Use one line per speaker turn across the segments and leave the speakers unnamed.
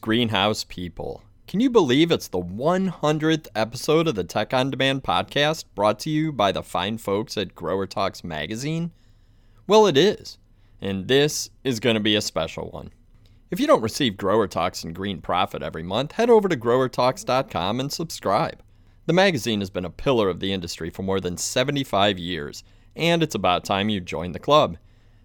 greenhouse people. Can you believe it's the 100th episode of the Tech on Demand podcast brought to you by the fine folks at Grower Talks magazine? Well, it is, and this is going to be a special one. If you don't receive Grower Talks and Green Profit every month, head over to growertalks.com and subscribe. The magazine has been a pillar of the industry for more than 75 years, and it's about time you join the club.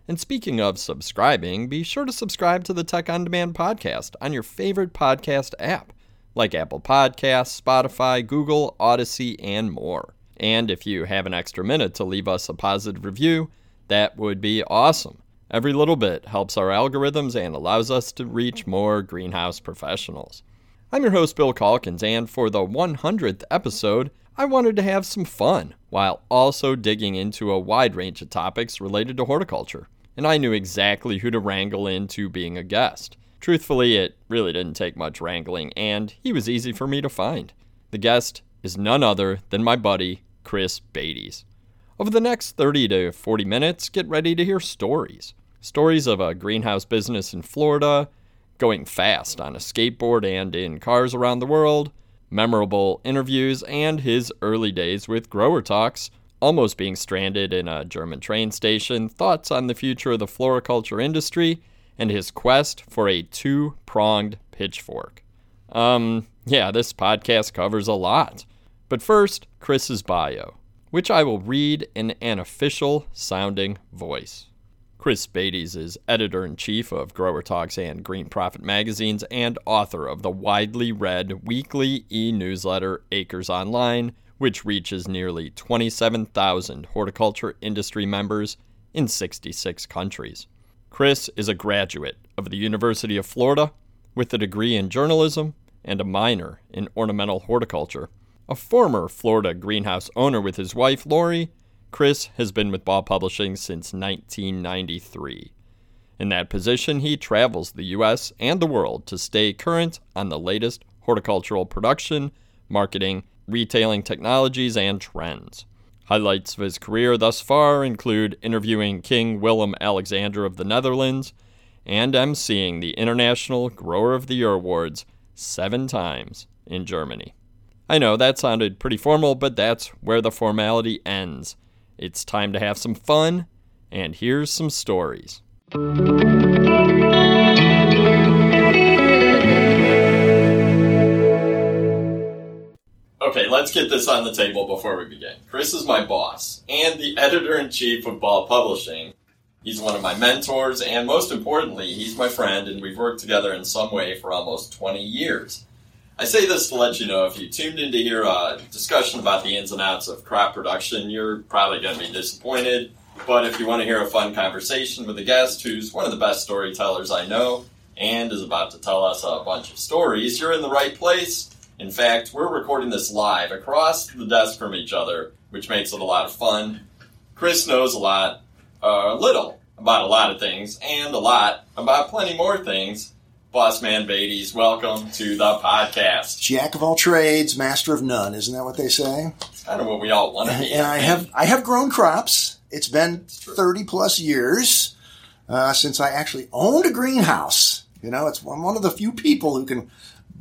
And speaking of subscribing, be sure to subscribe to the Tech on Demand podcast on your favorite podcast app, like Apple Podcasts, Spotify, Google, Odyssey, and more. And if you have an extra minute to leave us a positive review, that would be awesome. Every little bit helps our algorithms and allows us to reach more greenhouse professionals. I'm your host, Bill Calkins, and for the 100th episode, I wanted to have some fun while also digging into a wide range of topics related to horticulture and I knew exactly who to wrangle into being a guest. Truthfully, it really didn't take much wrangling, and he was easy for me to find. The guest is none other than my buddy, Chris Beytes. Over the next 30 to 40 minutes, get ready to hear stories. Stories of a greenhouse business in Florida, going fast on a skateboard and in cars around the world, memorable interviews, and his early days with Grower Talks, almost being stranded in a German train station, thoughts on the future of the floriculture industry, and his quest for a two pronged pitchfork. Um, yeah, this podcast covers a lot. But first, Chris's bio, which I will read in an official sounding voice. Chris Beytes is editor in chief of Grower Talks and Green Profit magazines and author of the widely read weekly e newsletter Acres Online, which reaches nearly 27,000 horticulture industry members in 66 countries. Chris is a graduate of the University of Florida with a degree in journalism and a minor in ornamental horticulture. A former Florida greenhouse owner with his wife, Lori, Chris has been with Ball Publishing since 1993. In that position, he travels the U.S. and the world to stay current on the latest horticultural production, marketing, retailing technologies, and trends. Highlights of his career thus far include interviewing King Willem Alexander of the Netherlands and emceeing the International Grower of the Year Awards seven times in Germany. I know that sounded pretty formal, but that's where the formality ends. It's time to have some fun, and here's some stories. Okay, let's get this on the table before we begin. Chris is my boss and the editor in chief of Ball Publishing. He's one of my mentors, and most importantly, he's my friend, and we've worked together in some way for almost 20 years. I say this to let you know if you tuned in to hear a discussion about the ins and outs of crop production, you're probably going to be disappointed. But if you want to hear a fun conversation with a guest who's one of the best storytellers I know and is about to tell us a bunch of stories, you're in the right place. In fact, we're recording this live across the desk from each other, which makes it a lot of fun. Chris knows a lot, uh, a little about a lot of things, and a lot about plenty more things. Boss Man Beytes, welcome to the podcast.
Jack of all trades, master of none. Isn't that what they say?
It's kind of what we all want to be.
And I have I have grown crops. It's been thirty plus years uh, since I actually owned a greenhouse. You know, it's I'm one of the few people who can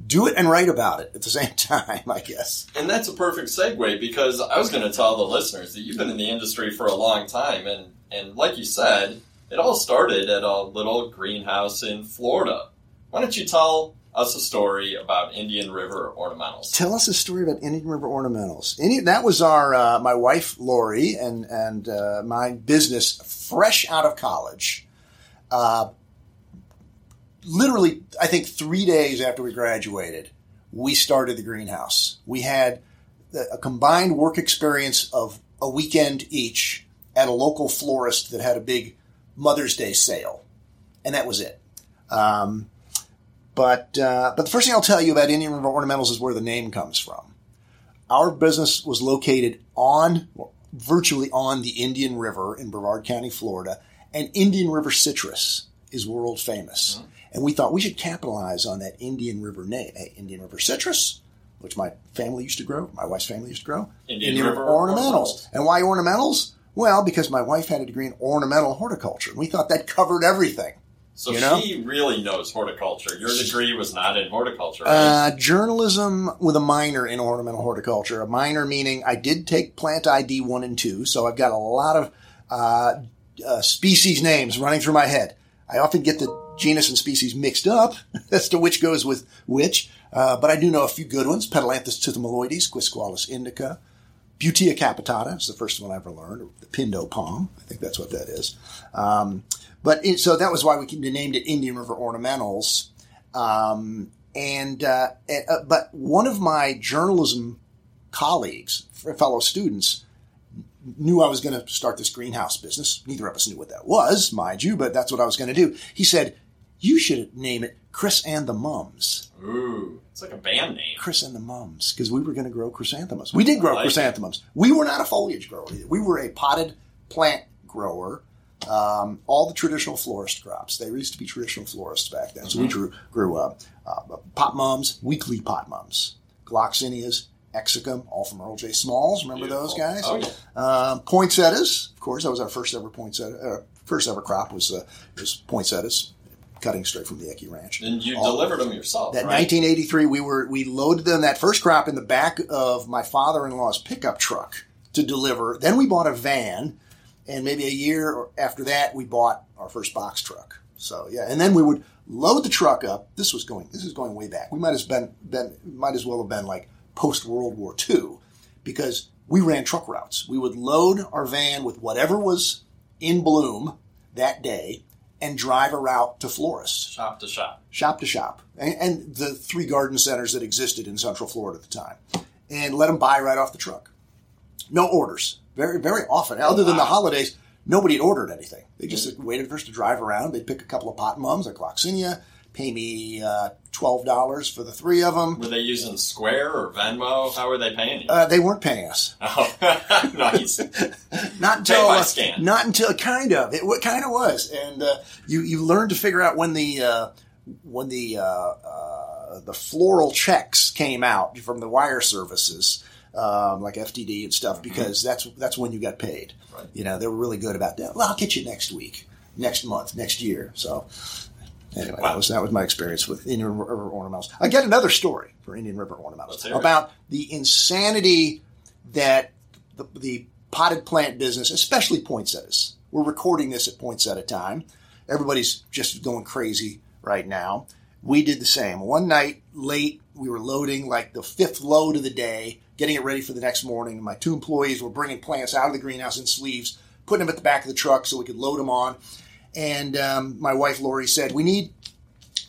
do it and write about it at the same time, I guess.
And that's a perfect segue because I was going to tell the listeners that you've been in the industry for a long time, and and like you said, it all started at a little greenhouse in Florida. Why don't you tell us a story about Indian River ornamentals?
Tell us a story about Indian River ornamentals. Indian, that was our uh, my wife Lori and and uh, my business fresh out of college. Uh, literally, I think three days after we graduated, we started the greenhouse. We had a combined work experience of a weekend each at a local florist that had a big Mother's Day sale, and that was it. Um, but uh, but the first thing I'll tell you about Indian River Ornamentals is where the name comes from. Our business was located on virtually on the Indian River in Brevard County, Florida, and Indian River citrus is world famous. Mm-hmm. And we thought we should capitalize on that Indian River name. Indian River citrus, which my family used to grow, my wife's family used to grow.
Indian, Indian River, River
ornamentals. ornamentals. And why ornamentals? Well, because my wife had a degree in ornamental horticulture. And We thought that covered everything.
So
You know?
she really knows horticulture. Your degree was not in horticulture, right?
Uh, journalism with a minor in ornamental horticulture. A minor meaning I did take plant ID one and two, so I've got a lot of uh, uh, species names running through my head. I often get the genus and species mixed up as to which goes with which, uh, but I do know a few good ones. Pedilanthus tithymaloides, Quisqualis indica, Butia capitata is the first one I ever learned, the Pindo palm. I think that's what that is. Um, but it, so that was why we named it Indian River Ornamentals. Um, and uh, uh, but one of my journalism colleagues, fellow students, knew I was going to start this greenhouse business. Neither of us knew what that was, mind you, but that's what I was going to do. He said, "You should name it Chris and the Mums."
Ooh, it's like a band name.
Chris and the Mums, because we were going to grow chrysanthemums. We did grow
like it.
chrysanthemums. We were not a foliage grower. Either. We were a potted plant grower. Um, all the traditional florist crops. They used to be traditional florists back then. So we
Mm-hmm.
grew, uh, uh, pot mums, weekly pot mums, gloxinias, exacum, all from Earl J. Smalls. Remember those guys?
Oh, yeah.
Um, poinsettias, of course, that was our first ever poinsettia. Uh, first ever crop was uh, was poinsettias, cutting straight from the Ecke Ranch.
And you
All-
delivered them yourself,
that
right?
1983, we were we loaded them that first crop in the back of my father-in-law's pickup truck to deliver. Then we bought a van, and maybe a year after that, we bought our first box truck. So yeah, and then we would load the truck up. This was going. This is going way back. We might have been been might as well have been like post World War II, because we ran truck routes. We would load our van with whatever was in bloom that day and drive a route to florists
Shop to shop.
shop to shop, and, and the three garden centers that existed in Central Florida at the time, and let them buy right off the truck. No orders. Very, very often, other than the holidays, nobody had ordered anything. They just mm-hmm. waited for us to drive around. They'd pick a couple of pot mums, like Gloxinia, pay me uh, twelve dollars for the three of them.
Were they using Square or Venmo? How were they paying you?
Uh, they weren't paying us.
oh, nice.
Not until uh, not until kind of it kind of was, and uh, you you learn to figure out when the uh, when the uh, uh, the floral checks came out from the wire services. Um, like FTD and stuff, because that's that's when you got paid.
Mm-hmm. Right.
You know, they were really good about that. Well, I'll get you next week, next month, next year. So, anyway, that was that was my experience with Indian River ornamentals. I get another story for Indian River ornamentals about the insanity that the, the potted plant business, especially poinsettias. We're recording this at poinsettia time. Everybody's just going crazy right now. We did the same. One night late, we were loading like the fifth load of the day, getting it ready for the next morning. My two employees were bringing plants out of the greenhouse in sleeves, putting them at the back of the truck so we could load them on. And um, my wife Lori said, "We need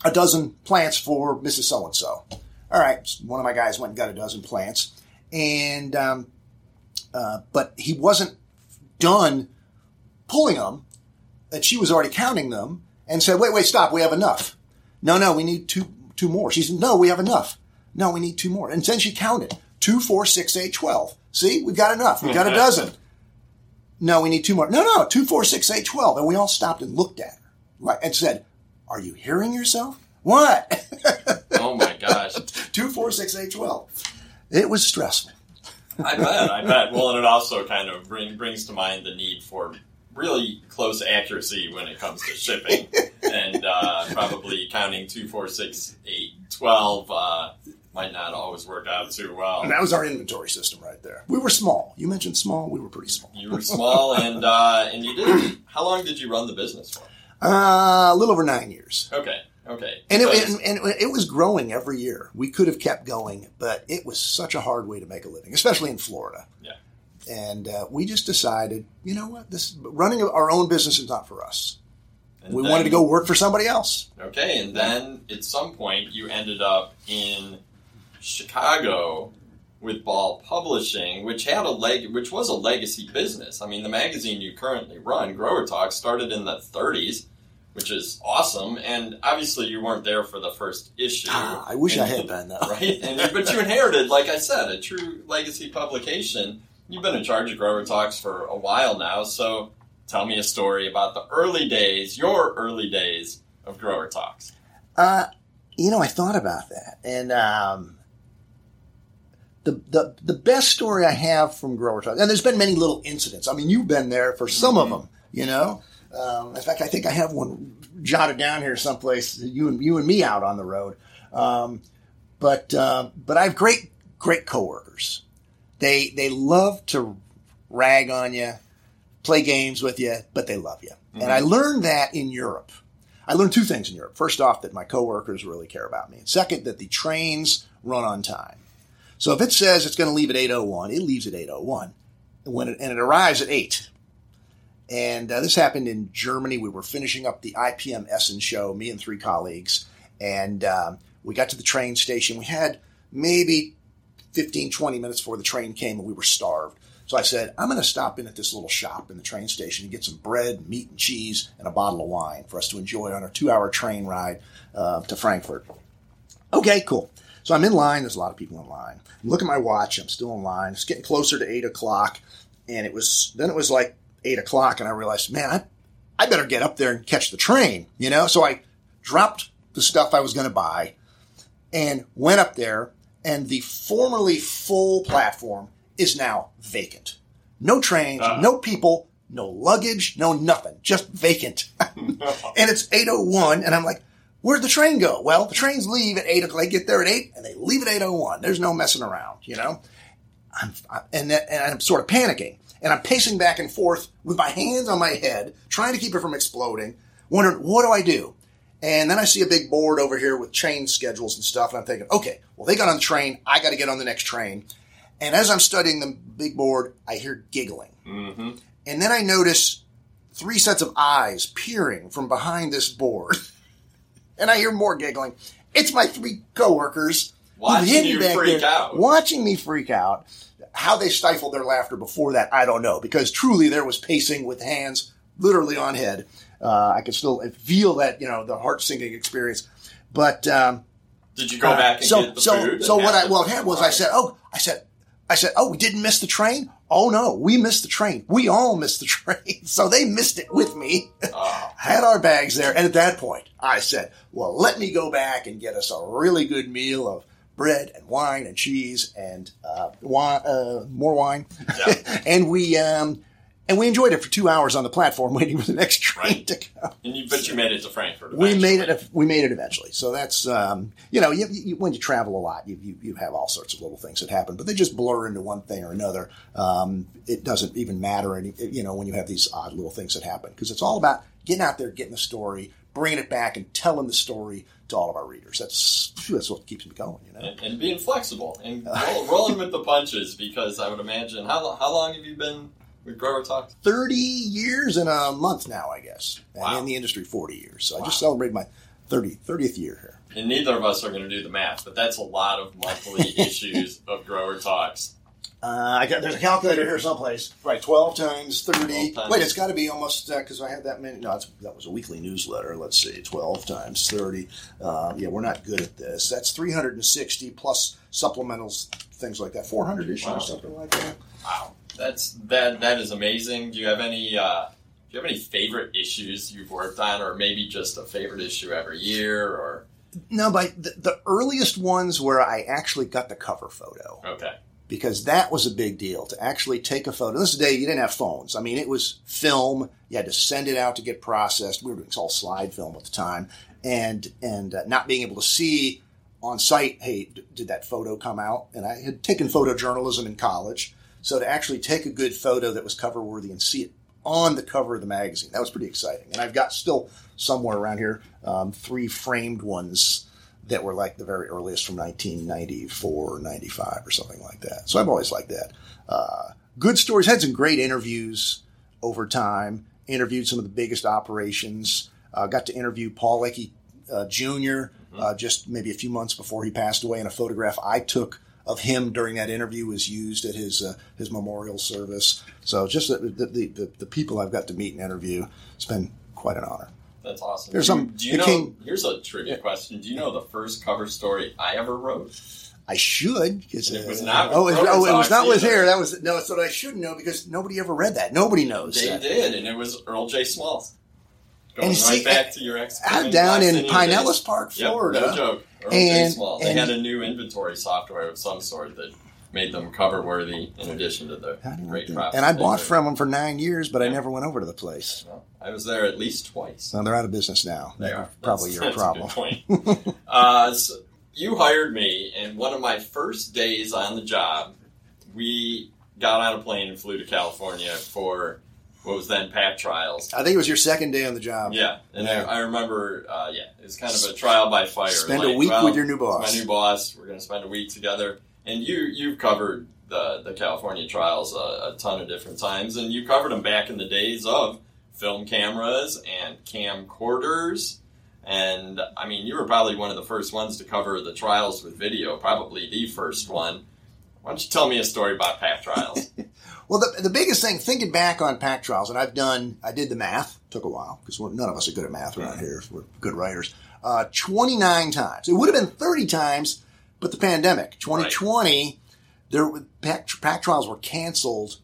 a dozen plants for Mrs. So and So." All right, one of my guys went and got a dozen plants, and um, uh, but he wasn't done pulling them. That she was already counting them, and said, "Wait, wait, stop! We have enough." No, no, we need two two more. She said, "No, we have enough." No, we need two more. And then she counted two, four, six, eight, twelve. See, we've got enough. We've got a dozen. No, we need two more. No, no, two, four, six, eight, twelve. And we all stopped and looked at her like, and said, "Are you hearing yourself? What?
Oh my gosh.
two, four, six, eight, twelve. It was stressful.
I bet. I bet. Well, and it also kind of bring, brings to mind the need for really close accuracy when it comes to shipping, and uh, probably counting two, four, six, eight, twelve uh, might not always work out too well.
And that was our inventory system right there. We were small. You mentioned small. We were pretty small.
You were small, and uh, and you did. How long did you run the business for?
Uh, a little over nine years.
Okay. Okay.
And it, and, and it was growing every year. We could have kept going, but it was such a hard way to make a living, especially in Florida.
Yeah.
And uh, we just decided, you know what, this running our own business is not for us.
and
We
then-
wanted to go work for somebody else.
Okay, and then at some point you ended up in Chicago with Ball Publishing, which had a leg, which was a legacy business. I mean, the magazine you currently run, Grower Talk, started in the 30s, which is awesome. And obviously, you weren't there for the first issue.
Ah, I wish I had been though.
right? And but you inherited, like I said, a true legacy publication. You've been in charge of Grower Talks for a while now, so tell me a story about the early days, your early days of Grower Talks.
Uh, you know, I thought about that, and um, the the the best story I have from Grower Talk, and there's been many little incidents. I mean, you've been there for some of them, you know. Um, in fact, I think I have one jotted down here someplace. You and you and me out on the road. Um, but uh, but I have great great coworkers. They they love to rag on you, play games with you, but they love you. Mm-hmm. And I learned that in Europe. I learned two things in Europe. First off, that my coworkers really care about me. And second, that the trains run on time. So if it says it's going to leave at 8.01, it leaves at 8.01. When it, and it arrives at 8. And uh, this happened in Germany. We were finishing up the IPM Essen show, me and three colleagues. And um, we got to the train station. We had maybe 15, 20 minutes before the train came and we were starved. So I said, I'm going to stop in at this little shop in the train station and get some bread, meat, and cheese, and a bottle of wine for us to enjoy on our two hour train ride uh, to Frankfurt. Okay, cool. So I'm in line. There's a lot of people in line. look at my watch. I'm still in line. It's getting closer to eight o'clock. And it was, then it was like eight o'clock. And I realized, man, I, I better get up there and catch the train, you know? So I dropped the stuff I was going to buy and went up there. And the formerly full platform is now vacant. No trains, uh no people, no luggage, no nothing, just vacant. and it's 801 and I'm like, where'd the train go? Well, the trains leave at 8 o'clock. They get there at 8 and they leave at 801. There's no messing around, you know? I'm, and, that, and I'm sort of panicking and I'm pacing back and forth with my hands on my head, trying to keep it from exploding, wondering, what do I do? And then I see a big board over here with train schedules and stuff. And I'm thinking, okay, well, they got on the train. I got to get on the next train. And as I'm studying the big board, I hear giggling. Mm-hmm. And then I notice three sets of eyes peering from behind this board. and I hear more giggling. It's my three coworkers
watching you freak
there,
out.
Watching me freak out. How they stifled their laughter before that, I don't know. Because truly, there was pacing with hands literally on head. Uh, I could still feel that, you know, the heart sinking experience. But um,
did you go uh, back and
so,
get the
so,
food?
So what I well had was I said, oh, I said, I said, oh, we didn't miss the train. Oh no, we missed the train. We all missed the train. So they missed it with me. Oh. Had our bags there. And at that point, I said, well, let me go back and get us a really good meal of bread and wine and cheese and uh, wine, uh, more wine. Yeah. and we um, and we enjoyed it for two hours on the platform waiting for the next train right. to come.
And you, but you made it to Frankfurt.
Eventually. We made it. We made it eventually. So that's um, you know, you, you, when you travel a lot, you, you, you have all sorts of little things that happen, but they just blur into one thing or another. Um, it doesn't even matter any you know when you have these odd little things that happen because it's all about getting out there, getting the story, bringing it back, and telling the story to all of our readers. That's that's what keeps me going, you know.
And, and being flexible and roll, rolling with the punches because I would imagine how how long have you been with Grower Talk?
30 years in a month now, I guess. Wow. And in the industry, 40 years. So wow. I just celebrated my 30, 30th year here.
And neither of us are going to do the math, but that's a lot of monthly issues of Grower Talks.
Uh, I got there's a calculator here someplace. Right, twelve times thirty. 12 times. Wait, it's got to be almost because uh, I had that many. No, that was a weekly newsletter. Let's see, twelve times thirty. Uh, yeah, we're not good at this. That's three hundred and sixty plus supplementals, things like that. Four hundred issues, wow. something like that.
Wow. That's that. That is amazing. Do you have any? Uh, do you have any favorite issues you've worked on, or maybe just a favorite issue every year, or?
No, but the, the earliest ones where I actually got the cover photo.
Okay.
Because that was a big deal to actually take a photo. This day you didn't have phones. I mean, it was film. You had to send it out to get processed. We were doing all slide film at the time, and and uh, not being able to see on site. Hey, d- did that photo come out? And I had taken photojournalism in college, so to actually take a good photo that was cover worthy and see it on the cover of the magazine, that was pretty exciting. And I've got still somewhere around here um, three framed ones that were like the very earliest from 1994 or 95 or something like that. So I've always liked that. Uh, good stories. Had some great interviews over time. Interviewed some of the biggest operations. Uh, got to interview Paul Ecke uh, junior mm-hmm. uh, just maybe a few months before he passed away in a photograph I took of him during that interview was used at his uh, his memorial service. So just the the, the, the people I've got to meet and interview, it's been quite an honor.
That's awesome.
There's do some.
Do you know? King, here's a trivia yeah. question. Do you know the first cover story I ever wrote?
I should because
it was not.
oh, it was, oh, it was not with here. That was no. So I should know because nobody ever read that. Nobody knows.
They
that.
did, and it was Earl J. Smalls. Going and right see, back to your ex.
I'm down in Pinellas Park, Florida.
Yep, no joke. Earl and. Smalls. They had a new inventory software of some sort that made them cover worthy in addition to the great props.
And I bought from them for nine years, but yeah. I never went over to the place.
Well, I was there at least twice.
Well, they're out of business now.
They
That
are.
Probably
That's-
your
that's
problem.
uh, so you hired me, and one of my first days on the job, we got on a plane and flew to California for what was then PAC trials.
I think it was your second day on the job.
Yeah, and
Yeah.
I, I remember, uh, yeah, it was kind of a trial by fire.
Spend a week
well,
with your new boss.
My new boss. We're going to spend a week together, and you you've covered the the California trials a, a ton of different times, and you covered them back in the days of film cameras and camcorders. And I mean, you were probably one of the first ones to cover the trials with video, probably the first one. Why don't you tell me a story about PAC trials?
Well, the, the biggest thing, thinking back on pack trials, and I've done, I did the math, took a while, because none of us are good at math around here. We're good writers. Uh, 29 times. It would have been 30 times, but the pandemic. 2020, there pack, pack trials were canceled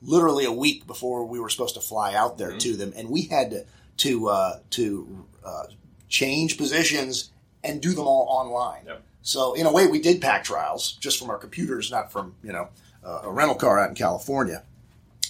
literally a week before we were supposed to fly out there
Mhm.
to them, and we had to to uh, to uh, change positions and do them all online.
Yep.
So in a way, we did pack trials just from our computers, not from you know uh, a rental car out in California.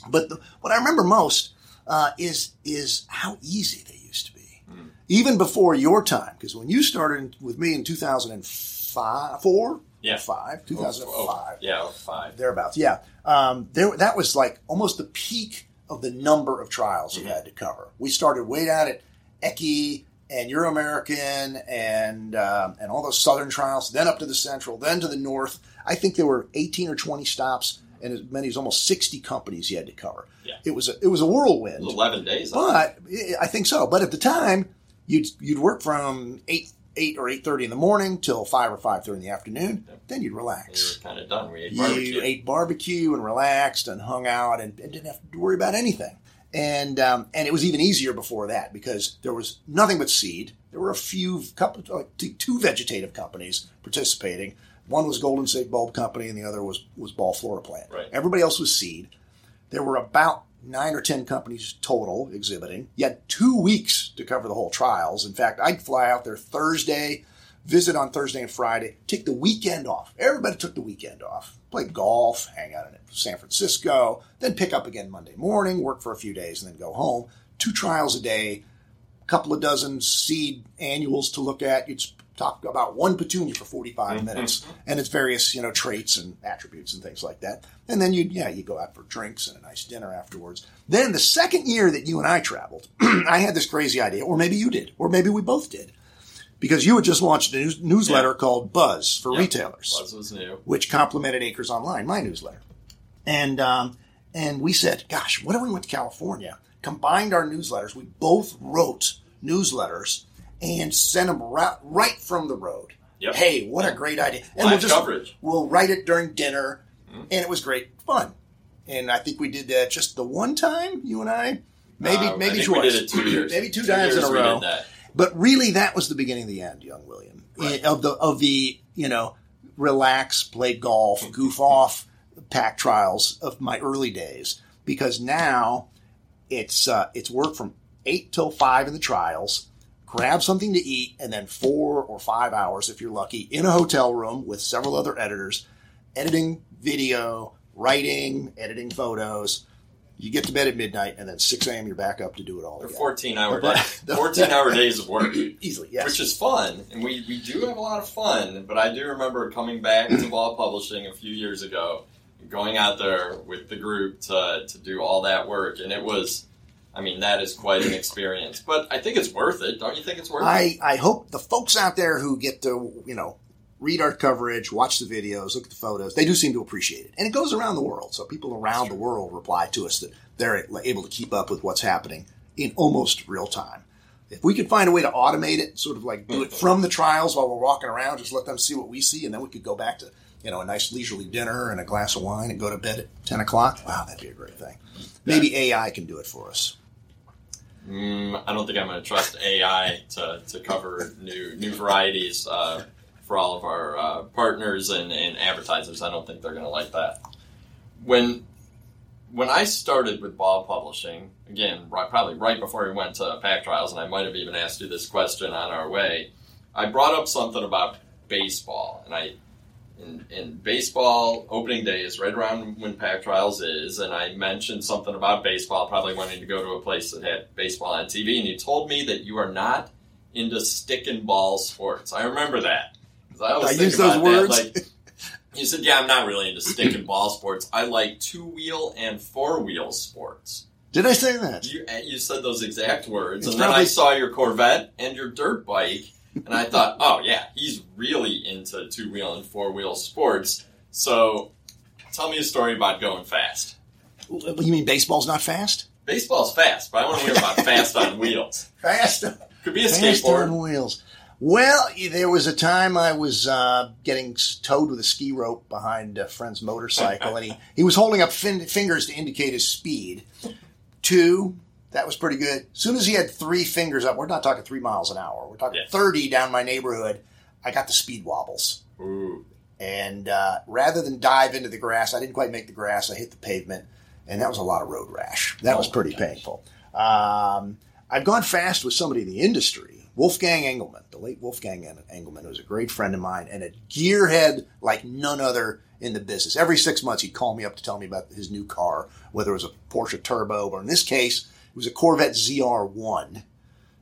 But the, what I remember most uh, is is how easy they used to be,
Mm.
even before your time. Because when you started with me in two thousand and five, four,
Yeah.
five, two thousand and
Oh,
five
yeah, oh, five.
thereabouts. Yeah, um, there that was like almost the peak of the number of trials you
Mhm.
had to cover. We started way down at ECI and Euro American and um, and all those southern trials, then up to the central, then to the north. I think there were eighteen or twenty stops and as many as almost sixty companies he had to cover.
Yeah.
It was a, it was a whirlwind.
Eleven days. on it.
But I think so. But at the time, you'd you'd work from eight eight or eight thirty in the morning till five or five thirty in the afternoon. Then you'd relax.
we
relax.
were kind of done. We ate
You
barbecue.
ate barbecue and relaxed and hung out and, and didn't have to worry about anything. And um, and it was even easier before that because there was nothing but seed. There were a few couple like two vegetative companies participating. One was Golden State Bulb Company and the other was was Ball Flora Plant.
Right.
Everybody else was seed. There were about nine or ten companies total exhibiting. You had two weeks to cover the whole trials. In fact, I'd fly out there Thursday, visit on Thursday and Friday, take the weekend off. Everybody took the weekend off. Play golf, hang out in San Francisco, then pick up again Monday morning, work for a few days, and then go home. Two trials a day, a couple of dozen seed annuals to look at. You'd talk about one petunia for 45 minutes and its various, you know, traits and attributes and things like that. And then you'd, yeah, you go out for drinks and a nice dinner afterwards. Then the second year that you and I traveled, I had this crazy idea, or maybe you did, or maybe we both did, because you had just launched a news- newsletter called Buzz for
Yeah.
retailers
Buzz was new.
which complemented Acres Online, my newsletter. And um, and we said, gosh, what if we went to California, combined our newsletters? We both wrote newsletters and send them right, right from the road.
Yep.
Hey, what a great idea! And
Live
we'll just
coverage.
we'll write it during dinner,
Mhm.
and it was great fun. And I think we did that just the one time, you and I, maybe
Uh, I
maybe
think
twice,
We did it two years.
maybe two, times
years
in a row. But really, that was the beginning of the end, young William.
Right.
Of the of the you know relax, play golf, goof off, pack trials of my early days. Because now it's uh, it's work from eight till five in the trials. Grab something to eat, and then four or five hours, if you're lucky, in a hotel room with several other editors, editing video, writing, editing photos. You get to bed at midnight, and then 6 a.m. you're back up to do it all
They're
again.
14 hour days. 14 hour days of work.
Easily, yes.
Which is fun, and we, we do have a lot of fun. But I do remember coming back to Ball Publishing a few years ago, going out there with the group to, to do all that work, and it was, I mean, that is quite an experience. But I think it's worth it. Don't you think it's worth it?
I, I hope the folks out there who get to, you know, read our coverage, watch the videos, look at the photos, they do seem to appreciate it. And it goes around the world. So people around the world reply to us that they're able to keep up with what's happening in almost real time. If we could find a way to automate it, sort of like do it mm-hmm. from the trials while we're walking around, just let them see what we see, and then we could go back to, you know, a nice leisurely dinner and a glass of wine and go to bed at 10 o'clock. Wow, that'd be a great thing. Maybe AI can do it for us.
Mm, I don't think I'm going to trust AI to, to cover new new varieties uh, for all of our uh, partners and, and advertisers. I don't think they're going to like that. When when I started with Ball Publishing, again, right, probably right before we went to Pack Trials, and I might have even asked you this question on our way, I brought up something about baseball, and I in, in baseball, opening day is right around when Pack Trials is, and I mentioned something about baseball, probably wanting to go to a place that had baseball on TV, and you told me that you are not into stick and ball sports. I remember that. I, always
I use those
that,
words.
like, you said, "Yeah, I'm not really into stick and ball sports. I like two wheel and four wheel sports."
Did I say that?
You you said those exact words,
It's
and then I saw your Corvette and your dirt bike, and I thought, oh yeah, he's really into two wheel and four wheel sports. So, tell me a story about going fast.
You mean baseball's not fast?
Baseball's fast, but I want to hear about fast on wheels.
Fast.
Could be a
Fast on wheels. Well, there was a time I was uh, getting towed with a ski rope behind a friend's motorcycle, and he, he was holding up fin- fingers to indicate his speed. Two, that was pretty good. As soon as he had three fingers up, we're not talking three miles an hour, we're talking
Yeah.
30 down my neighborhood, I got the speed wobbles.
Ooh,
And uh, rather than dive into the grass, I didn't quite make the grass. I hit the pavement, and that was a lot of road rash. That was
Oh,
pretty painful. Um, I've gone fast with somebody in the industry, Wolfgang Engelman, the late Wolfgang En- Engelman, who was a great friend of mine and a gearhead like none other in the business. Every six months, he'd call me up to tell me about his new car, whether it was a Porsche Turbo or in this case, was a Corvette ZR1.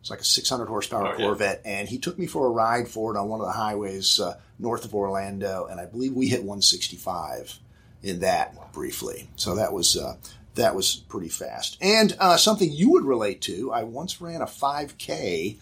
It's like a 600 horsepower
Oh, yeah.
Corvette, and he took me for a ride for it on one of the highways uh, north of Orlando, and I believe we hit 165 in that briefly. So that was uh, that was pretty fast. And uh, something you would relate to: I once ran a 5K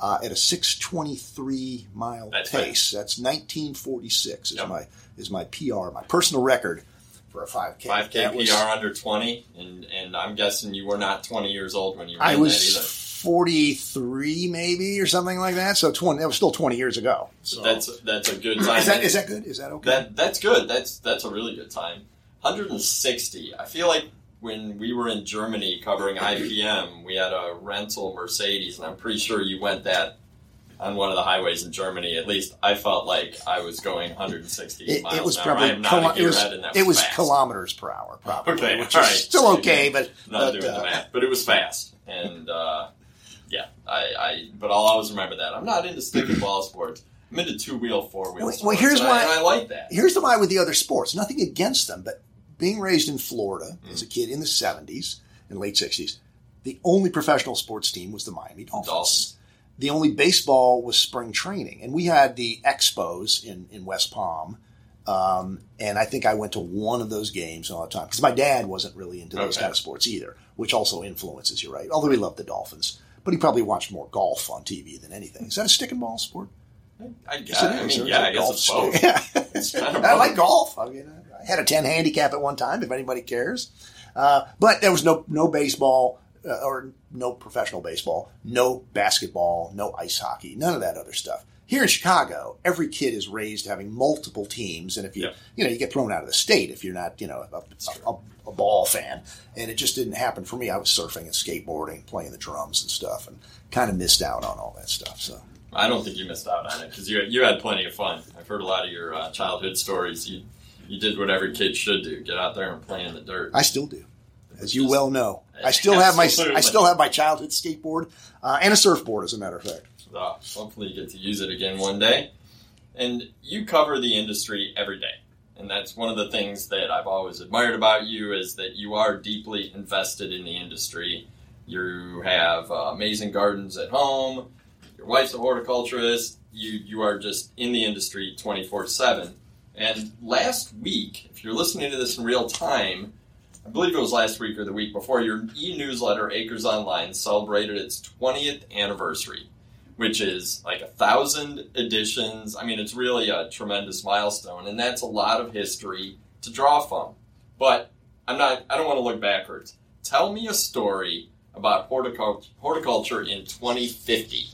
uh, at a 623 mile
That's
pace. That's 1946 is
Yep.
my is my PR, my personal record for a 5K.
five K
That was-
PR under twenty, and and I'm guessing you were not twenty years old when you ran
I
that
was
either.
43 maybe or something like that. So 20 that was still 20 years ago. So
That's that's a good time.
is that is that good? Is that okay?
That that's good. That's that's a really good time. 160. I feel like when we were in Germany covering IPM, we had a rental Mercedes, and I'm pretty sure you went that on one of the highways in Germany. At least I felt like I was going 160
it,
miles
it was
an hour.
Probably kilo- it was
gearhead, and that
it was kilometers per hour probably,
Okay,
which
all
is
right.
still
So
okay, but
Not
but,
doing
uh,
the math, but it was fast, and uh, yeah, I, I. But I'll always remember that. I'm not into stick and ball sports. I'm into two wheel, four wheel.
Well,
sports,
well, here's why-
I, I like that.
Here's the why with the other sports. Nothing against them, but being raised in Florida
Mm.
as a kid in the 70s and late 60s, the only professional sports team was the Miami Dolphins.
Dolphins.
The only baseball was spring training, and we had the Expos in in West Palm. Um, and I think I went to one of those games all the time because my dad wasn't really into those
Okay.
kind of sports either, which also influences you, right? Although he loved the Dolphins, but he probably watched more golf on TV than anything. Is that a stick and ball sport?
I guess.
it
I
is.
mean, yeah, I
golf
it's both.
stick.
It's kind of
I like golf. I mean, I had a ten handicap at one time. If anybody cares, uh, but there was no no baseball uh, or no professional baseball, no basketball, no ice hockey, none of that other stuff. Here in Chicago, every kid is raised having multiple teams, and if you
Yep.
you know you get thrown out of the state if you're not you know a, a, a ball fan, and it just didn't happen for me. I was surfing and skateboarding, playing the drums and stuff, and kind of missed out on all that stuff. So.
I don't think you missed out on it because you you had plenty of fun. I've heard a lot of your uh, childhood stories. You you did what every kid should do: get out there and play in the dirt.
I still do, as you
Just-
well know. I still have my I still have my childhood skateboard uh, and a surfboard, as a matter of fact.
Uh, hopefully, you get to use it again one day. And you cover the industry every day, and that's one of the things that I've always admired about you is that you are deeply invested in the industry. You have uh, amazing gardens at home. Your wife's a horticulturist. You you are just in the industry twenty four seven. And last week, if you're listening to this in real time, I believe it was last week or the week before, your e newsletter, Acres Online, celebrated its 20th anniversary, which is like a thousand editions. I mean, it's really a tremendous milestone, and that's a lot of history to draw from. But I'm not, I don't want to look backwards. Tell me a story about horticult- horticulture in 2050.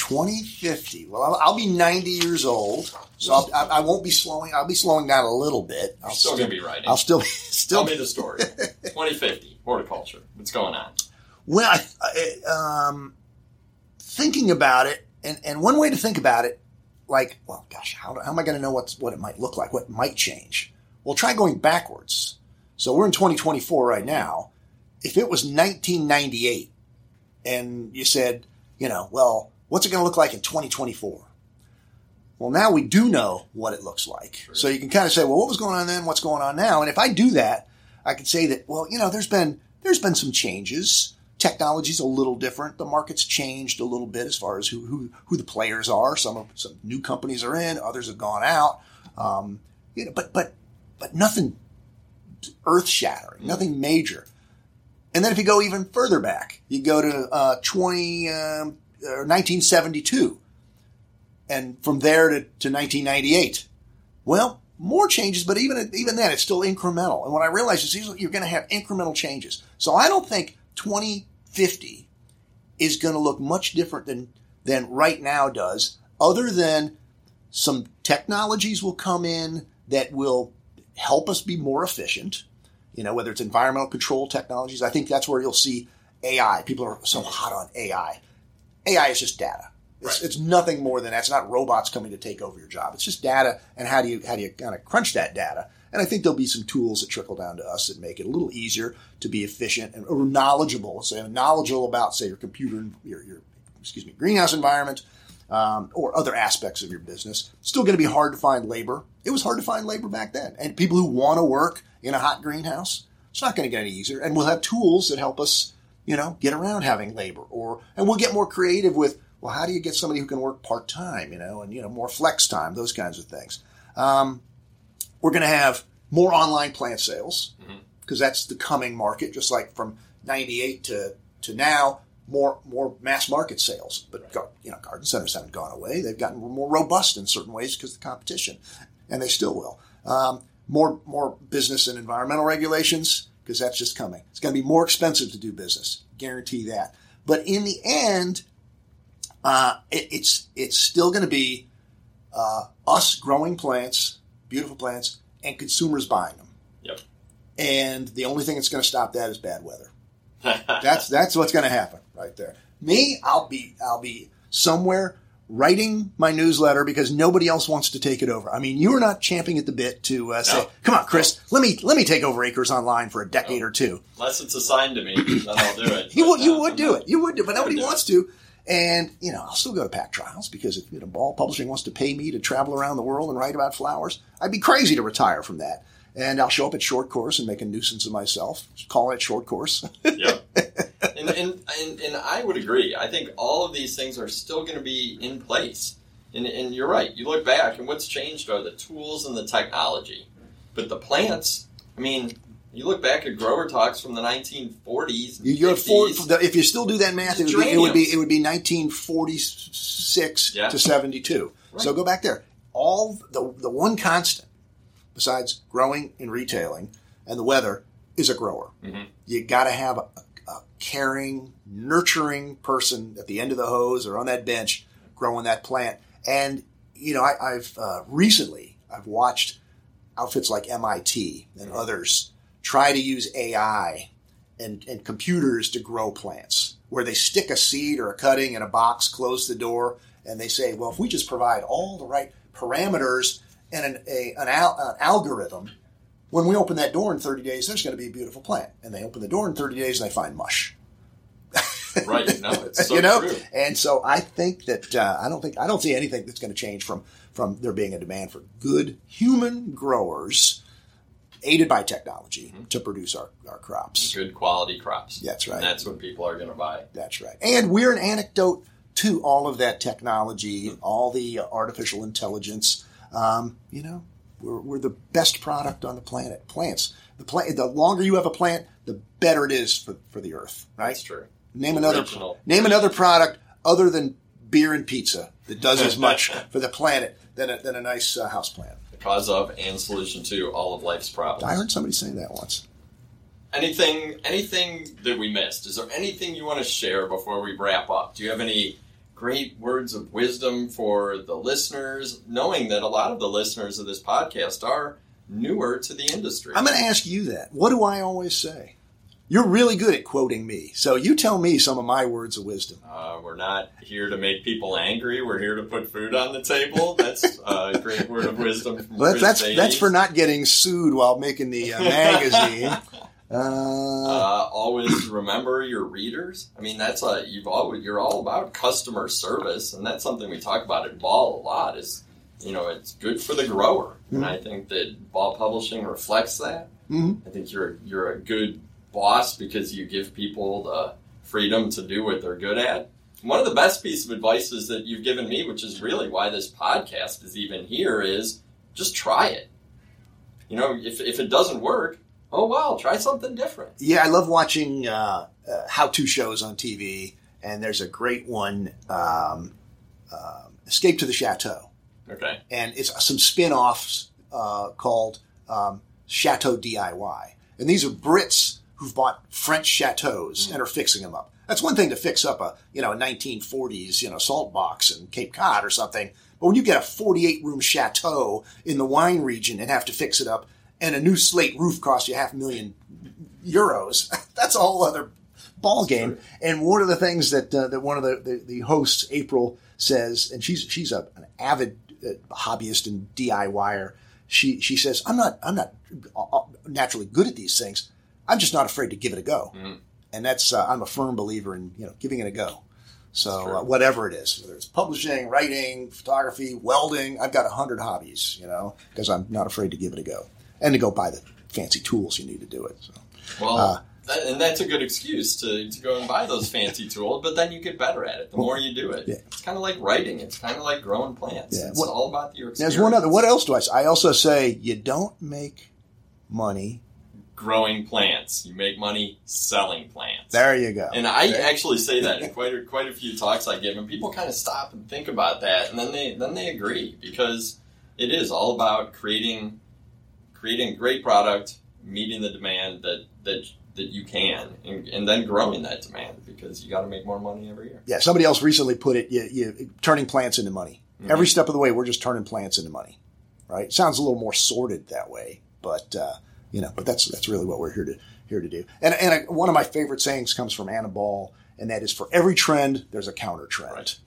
2050. Well, I'll, I'll be 90 years old, so I'll, I, I won't be slowing. I'll be slowing down a little bit. I'll
still to be writing.
I'll still
Tell
still
me the story. 2050, horticulture. What's going on?
Well, I, I, um, thinking about it, and, and one way to think about it, like, well, gosh, how, how am I going to know what's, what it might look like? What might change? Well, try going backwards. So we're in 2024 right now. If it was 1998 and you said, you know, well, what's it going to look like in 2024? Well, now we do know what it looks like. So you can kind of say, well, what was going on then? What's going on now? And if I do that, I can say that, well, you know, there's been there's been some changes. Technology's a little different. The market's changed a little bit as far as who who, who the players are. Some of, some new companies are in, others have gone out. Um, you know, but but but nothing earth shattering, nothing major. And then if you go even further back, you go to uh, 20, um, 1972, and from there to, to 1998. Well, more changes, but even even then, it's still incremental. And what I realize is you're going to have incremental changes. So I don't think 2050 is going to look much different than than right now does, other than some technologies will come in that will help us be more efficient you know, whether it's environmental control technologies. I think that's where you'll see AI. People are so hot on AI. AI is just data. It's, right. it's nothing more than that. It's not robots coming to take over your job. It's just data, and how do you how do you kind of crunch that data? And I think there'll be some tools that trickle down to us that make it a little easier to be efficient and or knowledgeable. So knowledgeable about, say, your computer, your, your excuse me, greenhouse environment, um, or other aspects of your business. Still going to be hard to find labor. It was hard to find labor back then, and people who want to work in a hot greenhouse. It's not going to get any easier. And we'll have tools that help us, you know, get around having labor. Or and we'll get more creative with, well, how do you get somebody who can work part time, you know, and you know, more flex time, those kinds of things. Um, we're going to have more online plant sales because mm-hmm. that's the coming market. Just like from '98 to to now, more more mass market sales. But you know, garden centers haven't gone away. They've gotten more robust in certain ways because of the competition, and they still will. Um, more more business and environmental regulations because that's just coming. It's going to be more expensive to do business, guarantee that. But in the end, uh, it, it's it's still going to be uh, us growing plants, beautiful plants, and consumers buying them.
Yep.
And the only thing that's going to stop that is bad weather. that's that's what's going to happen right there. Me, I'll be I'll be somewhere writing my newsletter because nobody else wants to take it over. I mean, you are not champing at the bit to uh, say, "Come on, Chris, no. let me let me take over Acres Online for a decade no. or two.
Unless it's assigned to me, then I'll do it.
you would, you would do it. You would do, but nobody wants to. And you know, I'll still go to pack trials because if you know, Ball Publishing wants to pay me to travel around the world and write about flowers, I'd be crazy to retire from that. And I'll show up at short course and make a nuisance of myself, call it short course.
yep. And, and, and, I would agree. I think all of these things are still going to be in place. And, and you're right. You look back, and what's changed are the tools and the technology. But the plants, I mean, you look back at grower talks from the 1940s.
You're four, if you still do that math, it would, be, it would, be, it would be 1946 yeah. to 72. Right. So go back there. All the the one constant besides growing and retailing and the weather is a grower. Mm-hmm. You got to have a, a, caring, nurturing person at the end of the hose or on that bench growing that plant. And you know, I, have uh, recently I've watched outfits like MIT and others try to use AI and, and computers to grow plants, where they stick a seed or a cutting in a box, close the door, and they say, well, if we just provide all the right parameters and an, a, an, al- an algorithm, when we open that door in 30 days, there's going to be a beautiful plant. And they open the door in 30 days and they find mush.
right. No, it's so
you know,
true.
and so I think that uh, I don't think I don't see anything that's going to change from from there being a demand for good human growers, aided by technology, mm-hmm. to produce our, our crops.
Good quality crops.
That's right.
And that's what people are going to buy.
That's right. And we're an anecdote to all of that technology, mm-hmm. all the artificial intelligence um, you know, we're, we're the best product on the planet. Plants. The plant. The longer you have a plant, the better it is for, for the earth. Right.
That's true.
Name another. Name another product other than beer and pizza that does as much for the planet than a, than a nice uh, house plant.
The cause of and solution to all of life's problems.
I heard somebody say that once.
Anything, anything that we missed? Is there anything you want to share before we wrap up? Do you have any great words of wisdom for the listeners, knowing that a lot of the listeners of this podcast are newer to the industry.
I'm going to ask you that. What do I always say? You're really good at quoting me. So you tell me some of my words of wisdom.
Uh, we're not here to make people angry. We're here to put food on the table. That's a great word of wisdom.
well, that's, that's, that's, for not getting sued while making the uh, magazine.
Uh, uh, always remember your readers. I mean, that's a you've always you're all about customer service, and that's something we talk about at Ball a lot. Is you know it's good for the grower, and
Mhm.
I think that ball publishing reflects that.
Mhm.
I think you're you're a good boss because you give people the freedom to do what they're good at. One of the best pieces of advice is that you've given me, which is really why this podcast is even here, is just try it. You know, if, if it doesn't work, oh well, try something different.
Yeah, I love watching uh, uh, how-to shows on TV, and there's a great one, um, uh, Escape to the Chateau,
Okay.
and it's some spin-offs uh, called um, Chateau DIY, and these are Brits who've bought French chateaus and are fixing them up. That's one thing to fix up a you know a 1940s you know salt box in Cape Cod or something, but when you get a 48 room chateau in the wine region and have to fix it up, and a new slate roof costs you half a million euros, that's a whole other ball game. And one of the things that uh, that one of the, the, the hosts, April, says, and she's she's a, an avid uh, hobbyist and DIYer. She she says, I'm not I'm not uh, naturally good at these things. I'm just not afraid to give it a go.
Mhm.
And that's uh, I'm a firm believer in you know giving it a go. So uh, whatever it is, whether it's publishing, writing, photography, welding, I've got a hundred hobbies, you know, because I'm not afraid to give it a go and to go buy the fancy tools you need to do it. So.
Well,
Uh,
that, and that's a good excuse to, to go and buy those fancy tools, but then you get better at it the more you do it.
Yeah.
It's kind of like writing. It's kind of like growing plants.
Yeah.
It's
What-
all about your experience.
There's one other. What else do I say? I also say you don't make money.
Growing plants. You make money selling plants.
There you go.
And I
Okay.
actually say that in quite a, quite a few talks I give, and people kind of stop and think about that, and then they then they agree because it is all about creating creating a great product, meeting the demand that that that you can, and, and then growing that demand because you got to make more money every year.
yeah, somebody else recently put it. You, you turning plants into money.
Mhm.
Every step of the way, we're just turning plants into money. Right? Sounds a little more sordid that way, but uh, you know, but that's that's really what we're here to here to do. And and one of my favorite sayings comes from Anna Ball, and that is for every trend, there's a counter trend.
Right.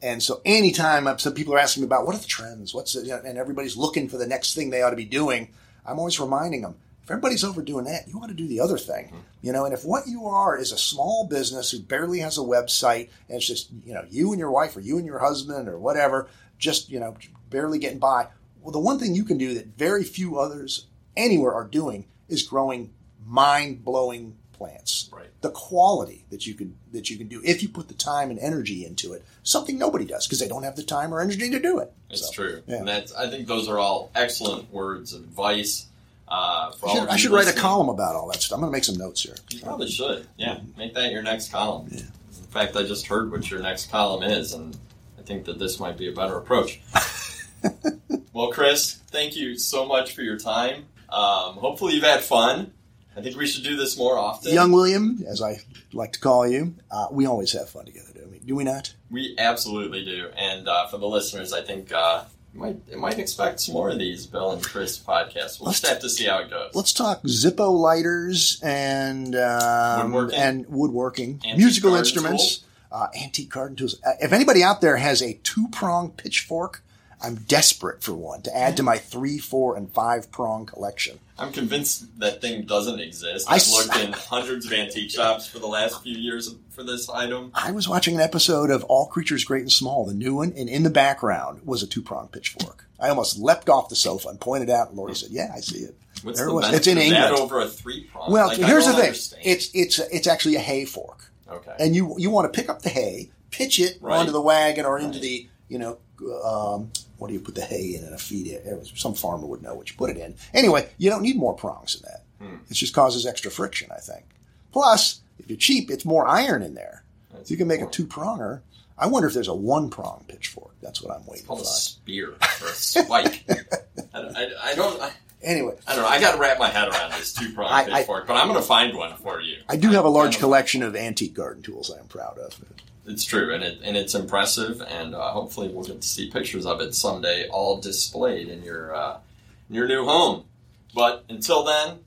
And so anytime I'm- some people are asking me about what are the trends, what's the, and everybody's looking for the next thing they ought to be doing, I'm always reminding them, if everybody's overdoing that, you want to do the other thing, mm-hmm. you know. And if what you are is a small business who barely has a website, and it's just you know you and your wife or you and your husband or whatever, just you know barely getting by, well, the one thing you can do that very few others anywhere are doing is growing mind blowing plants
Right.
the quality that you can that you can do if you put the time and energy into it. Something nobody does because they don't have the time or energy to do it.
It's
So,
true,
yeah.
and that's I think those are all excellent words of advice. Uh, for
I should, I should write a column about all that stuff. I'm going to make some notes here.
You probably should. Yeah, make that your next column.
Yeah.
In fact, I just heard what your next column is, and I think that this might be a better approach. well, Chris, thank you so much for your time. Um, hopefully, you've had fun. I think we should do this more often.
Young William, as I like to call you, uh, we always have fun together, do we? Do we not?
We absolutely do. And uh, for the listeners, I think uh, you might you might expect some more of these Bill and Chris podcasts. We'll
Let's
just have to see how it goes.
Let's talk Zippo lighters and um,
Woodworking.
and woodworking,
Antique
musical instruments, uh, antique garden tools. Uh, if anybody out there has a two prong pitchfork, I'm desperate for one to add to my three, four, and five prong collection.
I'm convinced that thing doesn't exist.
I
I've
s-
looked in hundreds of antique shops for the last few years for this item.
I was watching an episode of All Creatures Great and Small, the new one, and in the background was a two prong pitchfork. I almost leapt off the sofa and pointed out, and Lori said, "Yeah, I see it."
What's
There
the
it was. It's in England.
over a three prong?
Well,
Like,
here's the thing:
understand.
it's it's it's actually a hay fork,
okay.
and you you want to pick up the hay, pitch it
Right.
onto the wagon or into
Right.
the you know um, what do you put the hay in and a feed was- Some farmer would know what you put it in. Anyway, you don't need more prongs than that.
Hmm.
It just causes extra friction, I think. Plus, if you're cheap, it's more iron in there.
That's
You can make a two pronger. I wonder if there's a one prong pitchfork. That's what I'm waiting
called a spear or a spike. I, don't- I, I don't. I,
Anyway,
I don't know. I got to wrap my head around this two prong pitchfork, but I'm going to find one for you.
I do have a large collection of antique garden tools I am proud of.
It's true, and it and it's impressive, and uh, hopefully we'll get to see pictures of it someday, all displayed in your uh, in your new home. But until then,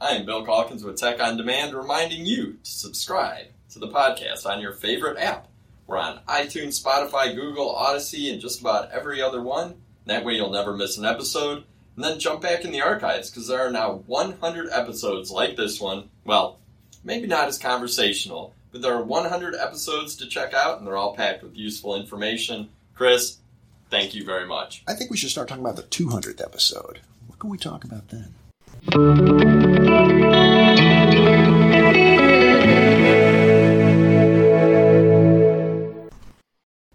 I am Bill Calkins with Tech on Demand, reminding you to subscribe to the podcast on your favorite app. We're on iTunes, Spotify, Google, Odyssey, and just about every other one. That way, you'll never miss an episode. And then jump back in the archives because there are now 100 episodes like this one. Well, maybe not as conversational, there are 100 episodes to check out, and they're all packed with useful information. Chris, Thank you very much.
I think we should start talking about the 200th episode. What can we talk about then?